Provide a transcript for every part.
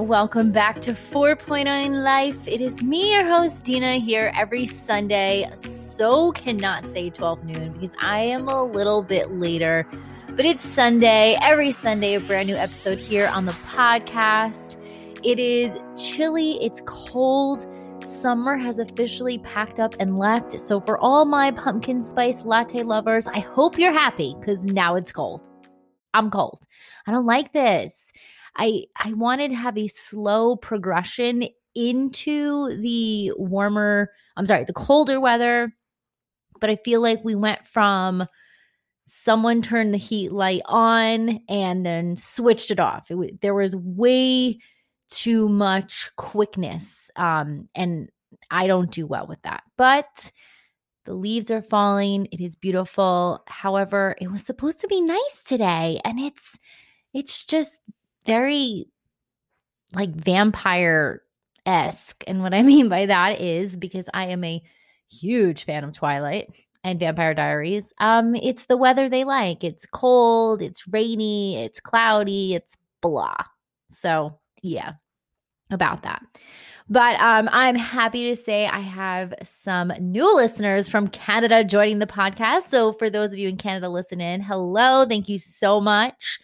Welcome back to 4.9 Life. It is me, your host, Dina, here every Sunday. So cannot say 12 noon because I am a little bit later, but it's Sunday. Every Sunday, a brand new episode here on the podcast. It is chilly, it's cold. Summer has officially packed up and left. So, for all my pumpkin spice latte lovers, I hope you're happy because now it's cold. I'm cold. I don't like this. I I wanted to have a slow progression into the warmer, I'm sorry, the colder weather, but I feel like we went from someone turned the heat light on and then switched it off. It, there was way too much quickness um and I don't do well with that. But the leaves are falling. It is beautiful. However, it was supposed to be nice today and it's it's just very like vampire esque. And what I mean by that is because I am a huge fan of Twilight and Vampire Diaries. Um, it's the weather they like. It's cold, it's rainy, it's cloudy, it's blah. So yeah, about that. But um, I'm happy to say I have some new listeners from Canada joining the podcast. So for those of you in Canada listening, hello, thank you so much.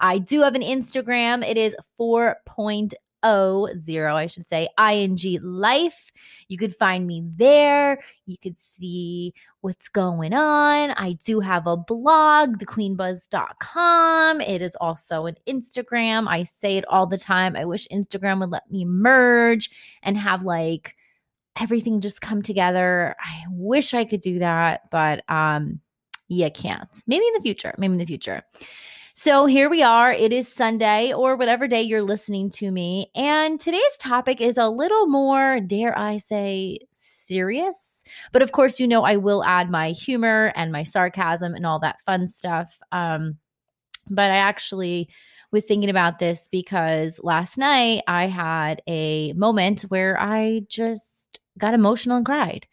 I do have an Instagram. It is 4.0, I should say, ing life. You could find me there. You could see what's going on. I do have a blog, thequeenbuzz.com. It is also an Instagram. I say it all the time. I wish Instagram would let me merge and have like everything just come together. I wish I could do that, but um you can't. Maybe in the future. Maybe in the future. So here we are. It is Sunday or whatever day you're listening to me. And today's topic is a little more, dare I say, serious. But of course, you know, I will add my humor and my sarcasm and all that fun stuff. Um, but I actually was thinking about this because last night I had a moment where I just got emotional and cried.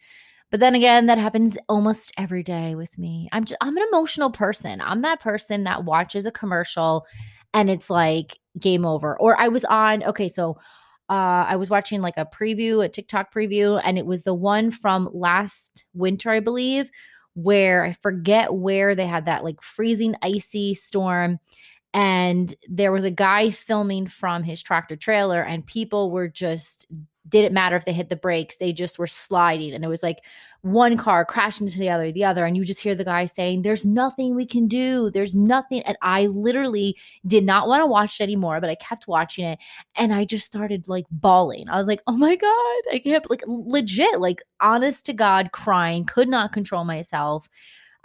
But then again, that happens almost every day with me. I'm just, I'm an emotional person. I'm that person that watches a commercial and it's like game over. Or I was on okay, so uh, I was watching like a preview, a TikTok preview, and it was the one from last winter, I believe, where I forget where they had that like freezing icy storm. And there was a guy filming from his tractor trailer, and people were just didn't matter if they hit the brakes they just were sliding and it was like one car crashing into the other the other and you just hear the guy saying there's nothing we can do there's nothing and i literally did not want to watch it anymore but i kept watching it and i just started like bawling i was like oh my god i can't like legit like honest to god crying could not control myself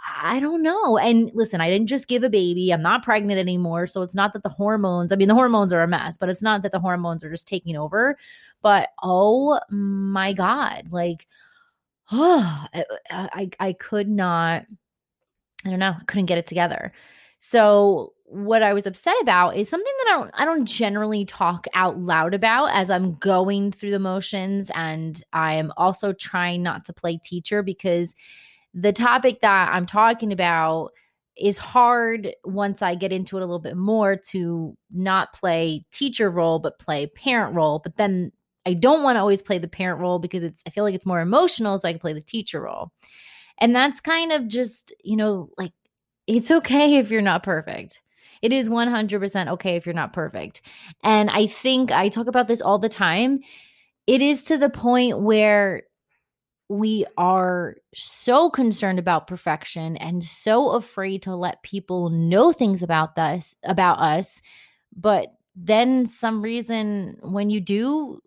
I don't know. And listen, I didn't just give a baby. I'm not pregnant anymore. So it's not that the hormones, I mean, the hormones are a mess, but it's not that the hormones are just taking over. But oh my God, like, oh, I, I could not, I don't know, I couldn't get it together. So what I was upset about is something that I don't I don't generally talk out loud about as I'm going through the motions and I am also trying not to play teacher because the topic that I'm talking about is hard once I get into it a little bit more to not play teacher role but play parent role but then I don't want to always play the parent role because it's I feel like it's more emotional so I can play the teacher role. And that's kind of just, you know, like it's okay if you're not perfect. It is 100% okay if you're not perfect. And I think I talk about this all the time. It is to the point where we are so concerned about perfection and so afraid to let people know things about us about us but then some reason when you do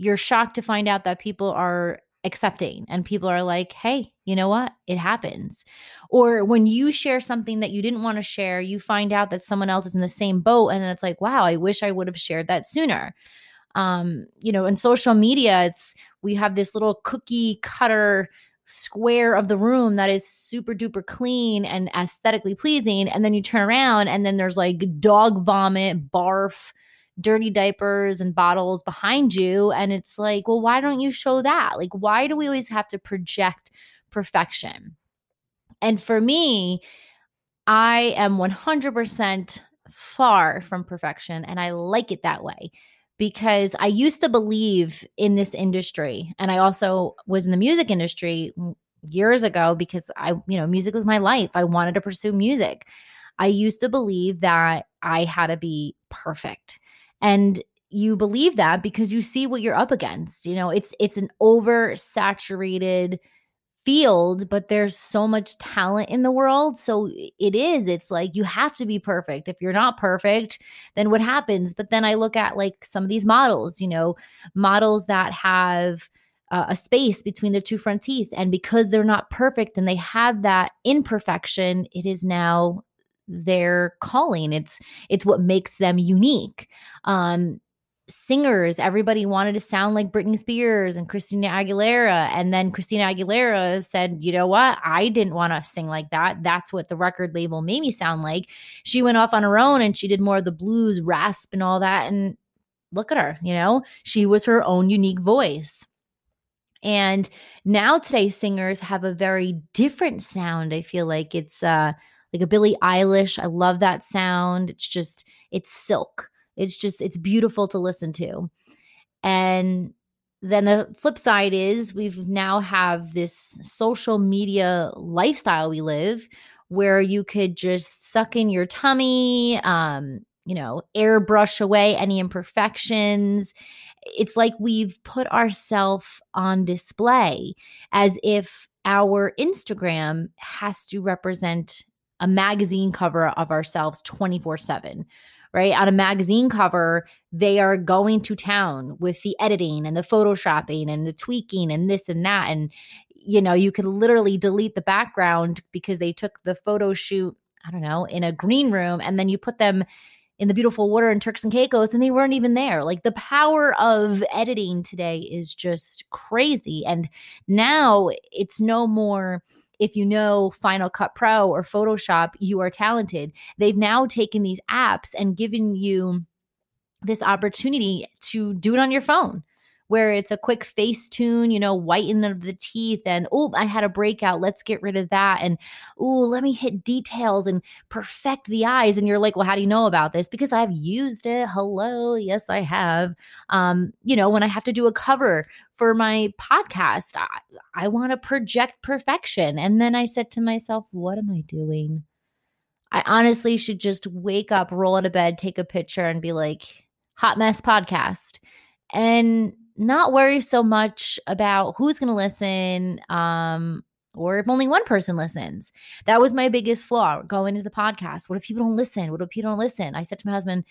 you're shocked to find out that people are accepting and people are like, hey, you know what? It happens. Or when you share something that you didn't want to share, you find out that someone else is in the same boat and it's like, wow, I wish I would have shared that sooner. Um, you know, in social media, it's we have this little cookie cutter square of the room that is super duper clean and aesthetically pleasing. And then you turn around and then there's like dog vomit, barf, dirty diapers and bottles behind you. And it's like, well, why don't you show that? Like, why do we always have to project perfection? And for me, I am 100% far from perfection and I like it that way because I used to believe in this industry and I also was in the music industry years ago because I, you know, music was my life. I wanted to pursue music. I used to believe that I had to be perfect. And you believe that because you see what you're up against. You know, it's it's an oversaturated field, but there's so much talent in the world. So it is, it's like you have to be perfect. If you're not perfect, then what happens? But then I look at like some of these models, you know, models that have uh, a space between their two front teeth. And because they're not perfect and they have that imperfection, it is now their calling. It's it's what makes them unique. Um, singers, everybody wanted to sound like Britney Spears and Christina Aguilera. And then Christina Aguilera said, you know what? I didn't want to sing like that. That's what the record label made me sound like. She went off on her own and she did more of the blues, rasp, and all that. And look at her, you know, she was her own unique voice. And now today's singers have a very different sound. I feel like it's uh like a Billie Eilish. I love that sound. It's just it's silk it's just, it's beautiful to listen to. And then the flip side is we've now have this social media lifestyle we live where you could just suck in your tummy, um, you know, airbrush away any imperfections. It's like we've put ourselves on display as if our Instagram has to represent a magazine cover of ourselves 24 7 right? On a magazine cover, they are going to town with the editing and the photoshopping and the tweaking and this and that. And, you know, you could literally delete the background because they took the photo shoot, I don't know, in a green room and then you put them in the beautiful water in Turks and Caicos and they weren't even there. Like the power of editing today is just crazy. And now it's no more if you know Final Cut Pro or Photoshop, you are talented. They've now taken these apps and given you this opportunity to do it on your phone where it's a quick face tune, you know, whiten of the teeth, and oh, I had a breakout. Let's get rid of that. And oh, let me hit details and perfect the eyes. And you're like, well, how do you know about this? Because I've used it. Hello. Yes, I have. Um, you know, when I have to do a cover for my podcast, I, I want to project perfection. And then I said to myself, what am I doing? I honestly should just wake up, roll out of bed, take a picture, and be like, hot mess podcast. And not worry so much about who's going to listen um, or if only one person listens. That was my biggest flaw going into the podcast. What if people don't listen? What if people don't listen? I said to my husband,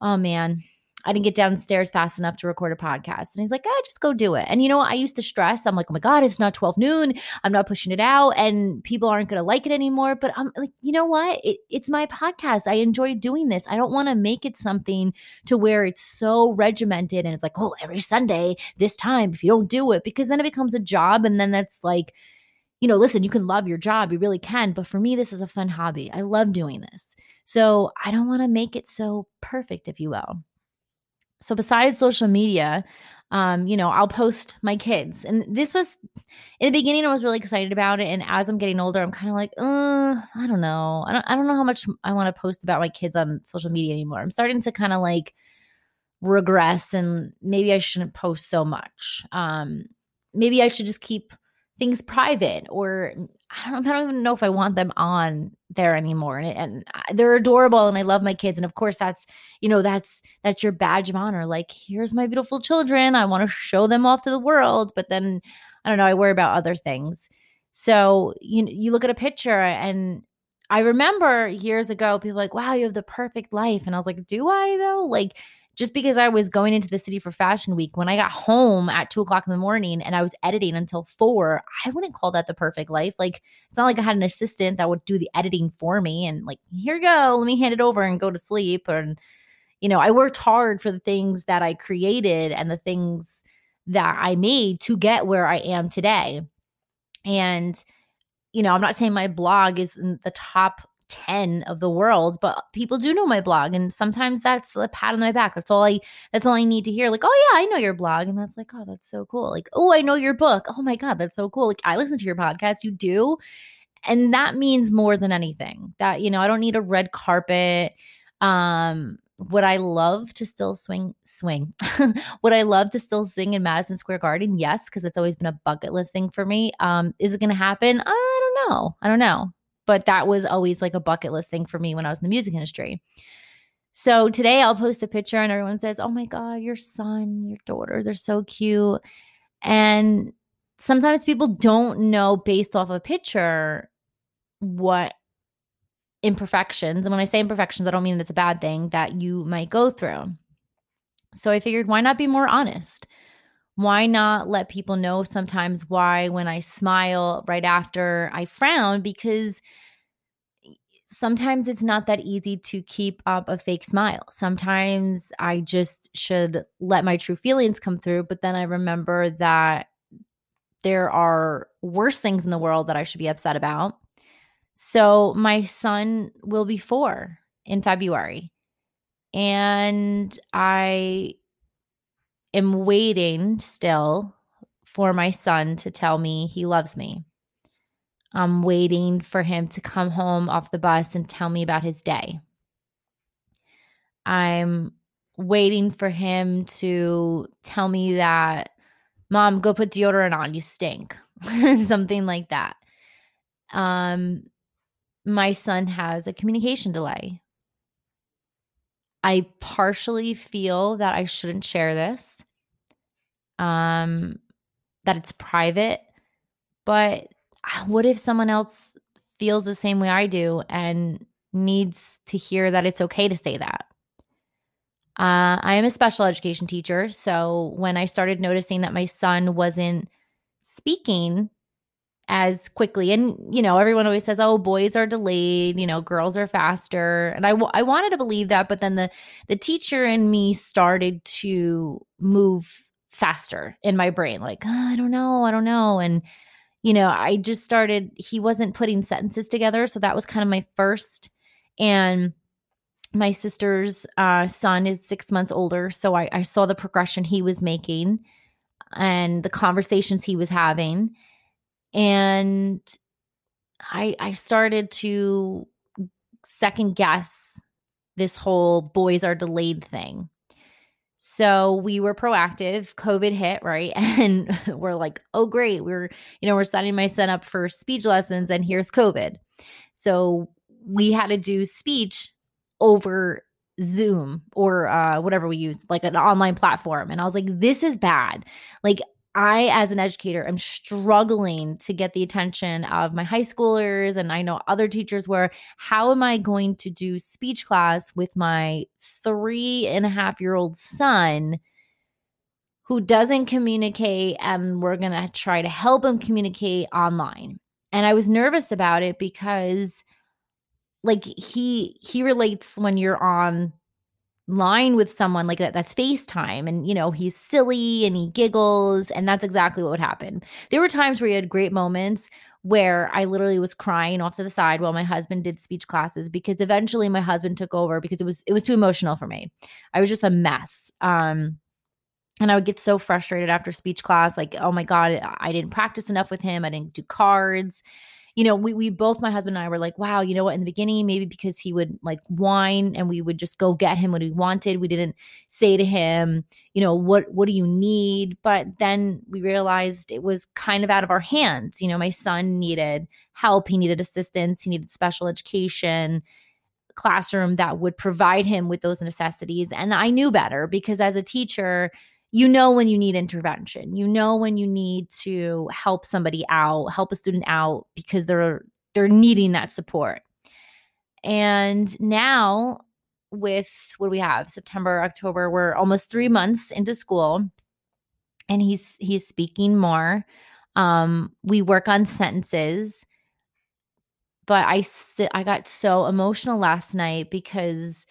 oh man, I didn't get downstairs fast enough to record a podcast. And he's like, ah, just go do it. And you know, I used to stress. I'm like, oh my God, it's not 12 noon. I'm not pushing it out and people aren't going to like it anymore. But I'm like, you know what? It, it's my podcast. I enjoy doing this. I don't want to make it something to where it's so regimented and it's like, oh, every Sunday, this time, if you don't do it, because then it becomes a job. And then that's like, you know, listen, you can love your job, you really can. But for me, this is a fun hobby. I love doing this. So I don't want to make it so perfect, if you will. So besides social media, um, you know, I'll post my kids. And this was in the beginning, I was really excited about it. And as I'm getting older, I'm kind of like, uh, I don't know. I don't, I don't know how much I want to post about my kids on social media anymore. I'm starting to kind of like regress and maybe I shouldn't post so much. Um, maybe I should just keep things private or I don't, I don't even know if I want them on there anymore. And, and they're adorable and I love my kids. And of course that's, you know, that's, that's your badge of honor. Like, here's my beautiful children. I want to show them off to the world. But then I don't know, I worry about other things. So you, you look at a picture and I remember years ago, people like, wow, you have the perfect life. And I was like, do I though? Like, just because I was going into the city for fashion week, when I got home at two o'clock in the morning and I was editing until four, I wouldn't call that the perfect life. Like, it's not like I had an assistant that would do the editing for me and, like, here you go, let me hand it over and go to sleep. And, you know, I worked hard for the things that I created and the things that I made to get where I am today. And, you know, I'm not saying my blog is the top 10 of the world but people do know my blog and sometimes that's the pat on my back that's all i that's all i need to hear like oh yeah i know your blog and that's like oh that's so cool like oh i know your book oh my god that's so cool like i listen to your podcast you do and that means more than anything that you know i don't need a red carpet Um, would I love to still swing swing? would I love to still sing in Madison Square Garden? Yes, because it's always been a bucket list thing for me. Um, is it gonna happen? I don't know. I don't know. But that was always like a bucket list thing for me when I was in the music industry. So today I'll post a picture and everyone says, Oh my God, your son, your daughter, they're so cute. And sometimes people don't know based off a picture what imperfections, and when I say imperfections, I don't mean it's a bad thing that you might go through. So I figured, why not be more honest? Why not let people know sometimes why when I smile right after I frown? Because sometimes it's not that easy to keep up a fake smile. Sometimes I just should let my true feelings come through, but then I remember that there are worse things in the world that I should be upset about. So my son will be four in February. And I am waiting still for my son to tell me he loves me. I'm waiting for him to come home off the bus and tell me about his day. I'm waiting for him to tell me that, Mom, go put deodorant on, you stink. Something like that. Um, my son has a communication delay. I partially feel that I shouldn't share this, um, that it's private. But what if someone else feels the same way I do and needs to hear that it's okay to say that? Uh, I am a special education teacher. So when I started noticing that my son wasn't speaking as quickly. And, you know, everyone always says, oh, boys are delayed, you know, girls are faster. And I, w- I wanted to believe that, but then the, the teacher in me started to move faster in my brain. Like, oh, I don't know, I don't know. And, you know, I just started, he wasn't putting sentences together. So that was kind of my first. And, my sister's uh, son is six months older. So I, I saw the progression he was making and the conversations he was having and i i started to second guess this whole boys are delayed thing. So we were proactive covid hit right? And we're like oh great we're you know we're setting my son up for speech lessons and here's covid. So we had to do speech over zoom or uh, whatever we use like an online platform. And i was like this is bad. Like I, as an educator, am struggling to get the attention of my high schoolers, and I know other teachers were. How am I going to do speech class with my three and a half year old son who doesn't communicate, and we're going to try to help him communicate online? And I was nervous about it because like he he relates when you're on line with someone like that that's FaceTime and you know he's silly and he giggles and that's exactly what would happen. There were times where he had great moments where I literally was crying off to the side while my husband did speech classes because eventually my husband took over because it was it was too emotional for me. I was just a mess. Um and I would get so frustrated after speech class like oh my god, I didn't practice enough with him. I didn't do cards you know, we we both my husband and I were like, wow, you know what? In the beginning, maybe because he would like whine and we would just go get him what he wanted. We didn't say to him, you know, what what do you need? But then we realized it was kind of out of our hands. You know, my son needed help, he needed assistance, he needed special education classroom that would provide him with those necessities. And I knew better because as a teacher, you know when you need intervention. You know when you need to help somebody out help a student out because they're they're needing that support. And now with what we have? September october we're almost three months into school and he's he's speaking more. Um we work on sentences but i i got so emotional last night because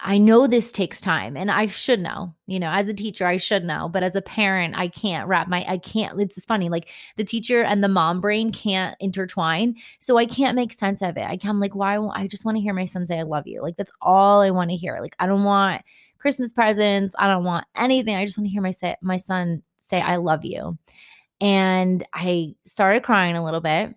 I know this takes time and I should know, you know, as a teacher, I should know, but as a parent, I can't wrap my, I can't, it's funny. Like the teacher and the mom brain can't intertwine. So I can't make sense of it. I can, I'm like, why? I just want to hear my son say, I love you. Like that's all I want to hear. Like I don't want Christmas presents. I don't want anything. I just want to hear my, say, my son say, I love you. And I started crying a little bit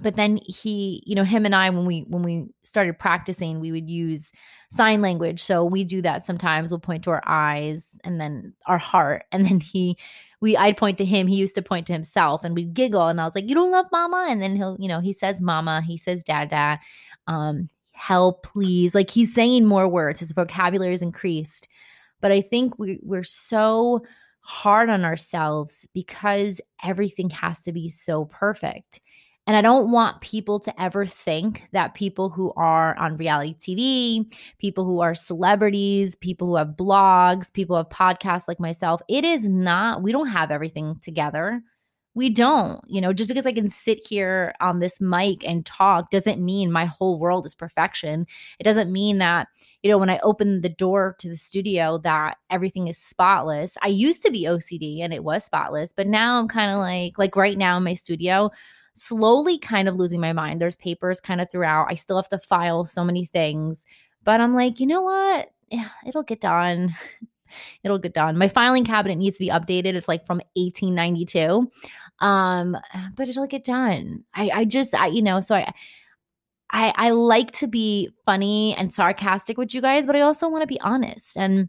but then he you know him and i when we when we started practicing we would use sign language. So we do that sometimes. We'll point to our eyes and then our heart. And then he we I'd point to him. He used to point to himself and we'd giggle. And I was like you don't love mama? And then he'll you know he says mama he says dada um help please. Like he's saying more words. His vocabulary is increased. But I think we we're so hard on ourselves because everything has to be so perfect and I don't want people to ever think that people who are on reality TV, people who are celebrities, people who have blogs, people who have podcasts like myself, it is not, we don't have everything together. We don't, you know, just because I can sit here on this mic and talk doesn't mean my whole world is perfection. It doesn't mean that, you know, when I open the door to the studio that everything is spotless. I used to be OCD and it was spotless, but now I'm kind of like like right now in my studio, slowly kind of losing my mind. There's papers kind of throughout. I still have to file so many things, but I'm like, you know what? Yeah, it'll get done. it'll get done. My filing cabinet needs to be updated. It's like from 1892. Um, but it'll get done. I I just I you know, so I I I like to be funny and sarcastic with you guys, but I also want to be honest. And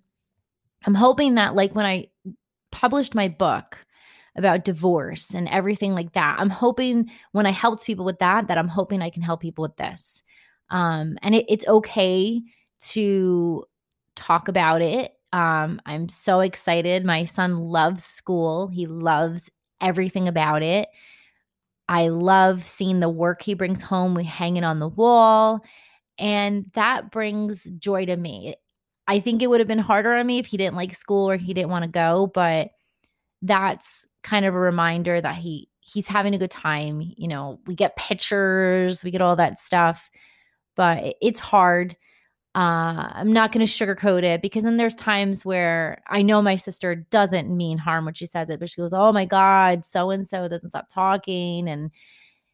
I'm hoping that like when I published my book, about divorce and everything like that. I'm hoping when I helped people with that, that I'm hoping I can help people with this. Um, and it, it's okay to talk about it. Um, I'm so excited. My son loves school, he loves everything about it. I love seeing the work he brings home. We hang it on the wall, and that brings joy to me. I think it would have been harder on me if he didn't like school or he didn't want to go, but that's kind of a reminder that he he's having a good time. You know, we get pictures, we get all that stuff, but it's hard. Uh, I'm not going to sugarcoat it because then there's times where I know my sister doesn't mean harm when she says it, but she goes, "Oh my God, so and so doesn't stop talking," and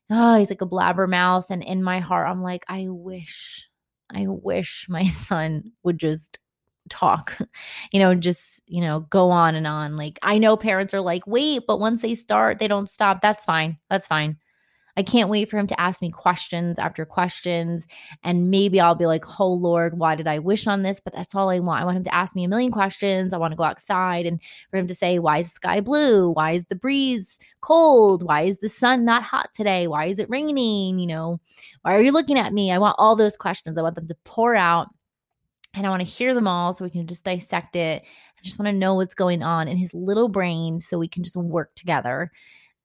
oh, he's like a blabbermouth. And in my heart, I'm like, I wish, I wish my son would just talk, you know, just, you know, go on and on. Like, I know parents are like, wait, but once they start, they don't stop. That's fine. That's fine. I can't wait for him to ask me questions after questions. And maybe I'll be like, oh Lord, why did I wish on this? But that's all I want. I want him to ask me a million questions. I want to go outside and for him to say, why is the sky blue? Why is the breeze cold? Why is the sun not hot today? Why is it raining? You know, why are you looking at me? I want all those questions. I want them to pour out and I want to hear them all so we can just dissect it. I just want to know what's going on in his little brain so we can just work together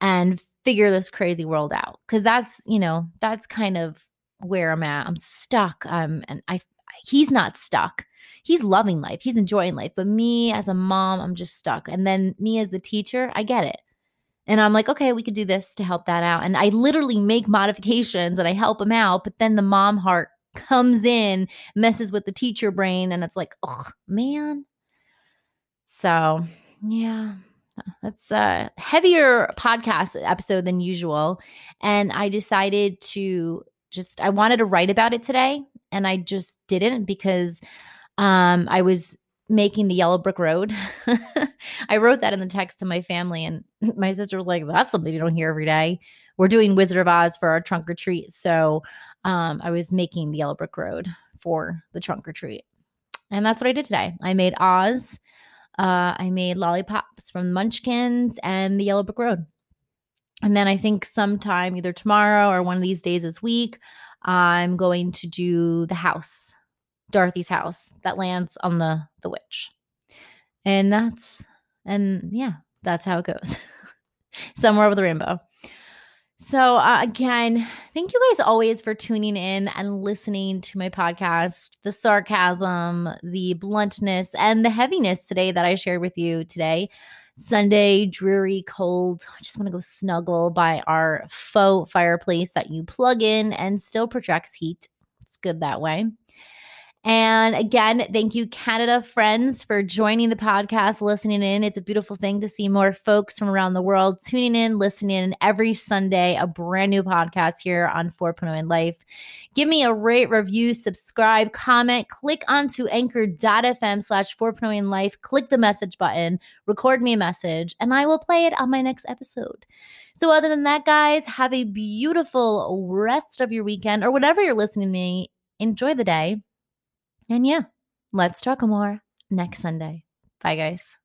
and figure this crazy world out. Cause that's, you know, that's kind of where I'm at. I'm stuck. Um, and I, he's not stuck. He's loving life. He's enjoying life. But me as a mom, I'm just stuck. And then me as the teacher, I get it. And I'm like, okay, we could do this to help that out. And I literally make modifications and I help him out. But then the mom heart comes in, messes with the teacher brain, and it's like, oh man. So yeah, that's a heavier podcast episode than usual. And I decided to just I wanted to write about it today, and I just didn't because um I was making the yellow brick road. I wrote that in the text to my family, and my sister was like, That's something you don't hear every day. We're doing Wizard of Oz for our trunk or treat. So um, I was making the Yellow Brick Road for the trunk or treat. And that's what I did today. I made Oz. Uh, I made lollipops from Munchkins and the Yellow Brick Road. And then I think sometime either tomorrow or one of these days this week, I'm going to do the house, Dorothy's house that lands on the the witch. And that's and yeah, that's how it goes. Somewhere over the rainbow. So, uh, again, thank you guys always for tuning in and listening to my podcast. The sarcasm, the bluntness, and the heaviness today that I shared with you today. Sunday, dreary, cold. I just want to go snuggle by our faux fireplace that you plug in and still projects heat. It's good that way. And again, thank you, Canada friends, for joining the podcast, listening in. It's a beautiful thing to see more folks from around the world tuning in, listening in every Sunday, a brand new podcast here on 4.0 in Life. Give me a rate, review, subscribe, comment, click onto anchor.fm slash 4.0 in Life, click the message button, record me a message, and I will play it on my next episode. So, other than that, guys, have a beautiful rest of your weekend or whatever you're listening to me. Enjoy the day and yeah, let's talk more next Sunday. Bye, guys.